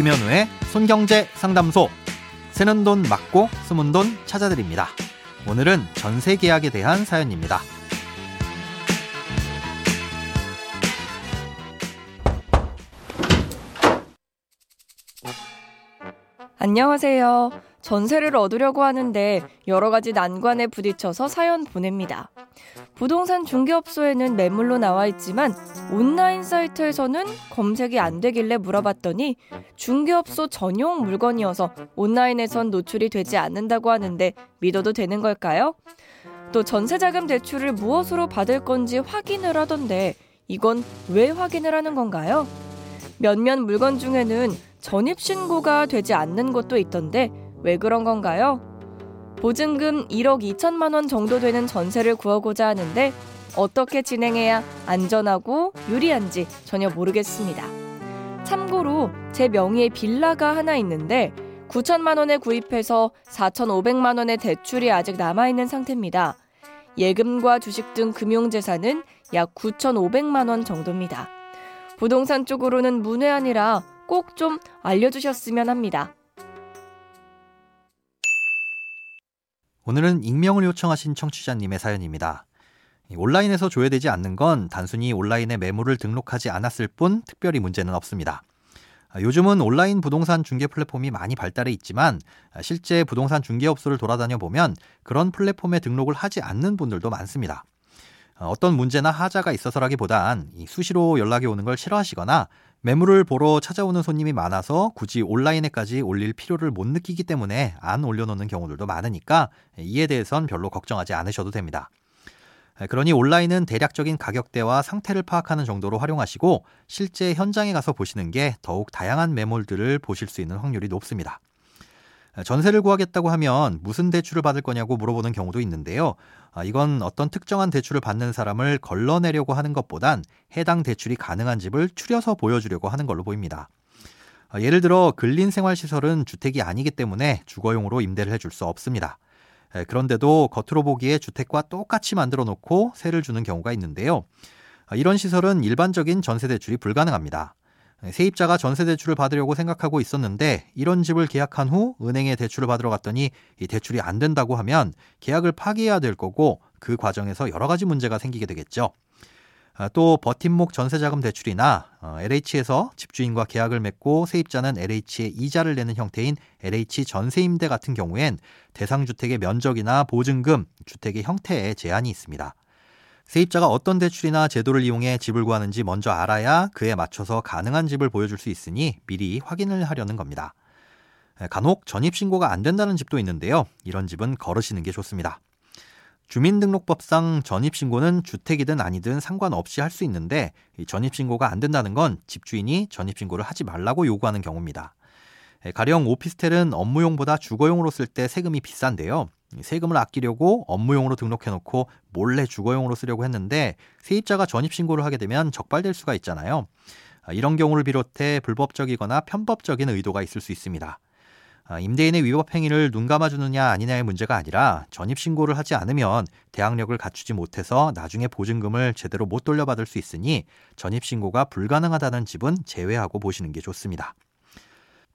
김현우의 손경제 상담소. 새는 돈 맞고 숨은 돈 찾아드립니다. 오늘은 전세 계약에 대한 사연입니다. 안녕하세요. 전세를 얻으려고 하는데 여러 가지 난관에 부딪혀서 사연 보냅니다. 부동산 중개업소에는 매물로 나와 있지만 온라인 사이트에서는 검색이 안 되길래 물어봤더니 중개업소 전용 물건이어서 온라인에선 노출이 되지 않는다고 하는데 믿어도 되는 걸까요? 또 전세자금 대출을 무엇으로 받을 건지 확인을 하던데 이건 왜 확인을 하는 건가요? 몇몇 물건 중에는 전입신고가 되지 않는 것도 있던데 왜 그런 건가요? 보증금 1억 2천만 원 정도 되는 전세를 구하고자 하는데 어떻게 진행해야 안전하고 유리한지 전혀 모르겠습니다. 참고로 제 명의의 빌라가 하나 있는데 9천만 원에 구입해서 4,500만 원의 대출이 아직 남아 있는 상태입니다. 예금과 주식 등 금융 재산은 약 9,500만 원 정도입니다. 부동산 쪽으로는 문외한이라 꼭 좀 알려주셨으면 합니다. 오늘은 익명을 요청하신 청취자님의 사연입니다. 온라인에서 조회되지 않는 건 단순히 온라인에 매물을 등록하지 않았을 뿐 특별히 문제는 없습니다. 요즘은 온라인 부동산 중개 플랫폼이 많이 발달해 있지만 실제 부동산 중개업소를 돌아다녀 보면 그런 플랫폼에 등록을 하지 않는 분들도 많습니다. 어떤 문제나 하자가 있어서라기보단 수시로 연락이 오는 걸 싫어하시거나 매물을 보러 찾아오는 손님이 많아서 굳이 온라인에까지 올릴 필요를 못 느끼기 때문에 안 올려놓는 경우들도 많으니까 이에 대해선 별로 걱정하지 않으셔도 됩니다. 그러니 온라인은 대략적인 가격대와 상태를 파악하는 정도로 활용하시고 실제 현장에 가서 보시는 게 더욱 다양한 매물들을 보실 수 있는 확률이 높습니다. 전세를 구하겠다고 하면 무슨 대출을 받을 거냐고 물어보는 경우도 있는데요. 아, 이건 어떤 특정한 대출을 받는 사람을 걸러내려고 하는 것보단 해당 대출이 가능한 집을 추려서 보여주려고 하는 걸로 보입니다. 아, 예를 들어 근린생활시설은 주택이 아니기 때문에 주거용으로 임대를 해줄 수 없습니다. 그런데도 겉으로 보기에 주택과 똑같이 만들어 놓고 세를 주는 경우가 있는데요. 아, 이런 시설은 일반적인 전세 대출이 불가능합니다. 세입자가 전세 대출을 받으려고 생각하고 있었는데 이런 집을 계약한 후 은행에 대출을 받으러 갔더니 이 대출이 안 된다고 하면 계약을 파기해야 될 거고 그 과정에서 여러 가지 문제가 생기게 되겠죠. 아, 또 버팀목 전세자금 대출이나 LH에서 집주인과 계약을 맺고 세입자는 LH에 이자를 내는 형태인 LH 전세임대 같은 경우엔 대상 주택의 면적이나 보증금, 주택의 형태에 제한이 있습니다. 세입자가 어떤 대출이나 제도를 이용해 집을 구하는지 먼저 알아야 그에 맞춰서 가능한 집을 보여줄 수 있으니 미리 확인을 하려는 겁니다. 간혹 전입신고가 안 된다는 집도 있는데요. 이런 집은 걸으시는 게 좋습니다. 주민등록법상 전입신고는 주택이든 아니든 상관없이 할 수 있는데 전입신고가 안 된다는 건 집주인이 전입신고를 하지 말라고 요구하는 경우입니다. 가령 오피스텔은 업무용보다 주거용으로 쓸 때 세금이 비싼데요. 세금을 아끼려고 업무용으로 등록해놓고 몰래 주거용으로 쓰려고 했는데 세입자가 전입신고를 하게 되면 적발될 수가 있잖아요. 아, 이런 경우를 비롯해 불법적이거나 편법적인 의도가 있을 수 있습니다. 아, 임대인의 위법 행위를 눈 감아주느냐 아니냐의 문제가 아니라 전입신고를 하지 않으면 대항력을 갖추지 못해서 나중에 보증금을 제대로 못 돌려받을 수 있으니 전입신고가 불가능하다는 집은 제외하고 보시는 게 좋습니다.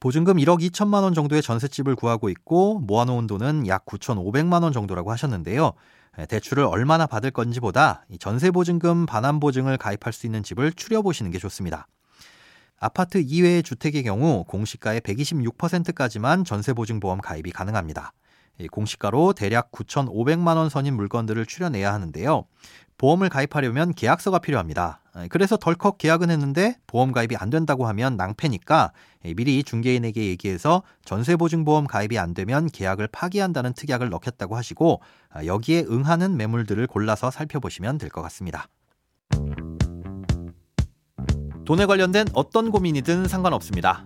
보증금 1억 2천만 원 정도의 전셋집을 구하고 있고 모아놓은 돈은 약 9,500만 원 정도라고 하셨는데요. 대출을 얼마나 받을 건지보다 전세 보증금 반환 보증을 가입할 수 있는 집을 추려보시는 게 좋습니다. 아파트 이외의 주택의 경우 공시가의 126%까지만 전세보증보험 가입이 가능합니다. 공시가로 대략 9,500만 원 선인 물건들을 추려내야 하는데요. 보험을 가입하려면 계약서가 필요합니다. 그래서 덜컥 계약은 했는데 보험 가입이 안 된다고 하면 낭패니까 미리 중개인에게 얘기해서 전세보증보험 가입이 안 되면 계약을 파기한다는 특약을 넣겠다고 하시고 여기에 응하는 매물들을 골라서 살펴보시면 될 것 같습니다. 돈에 관련된 어떤 고민이든 상관없습니다.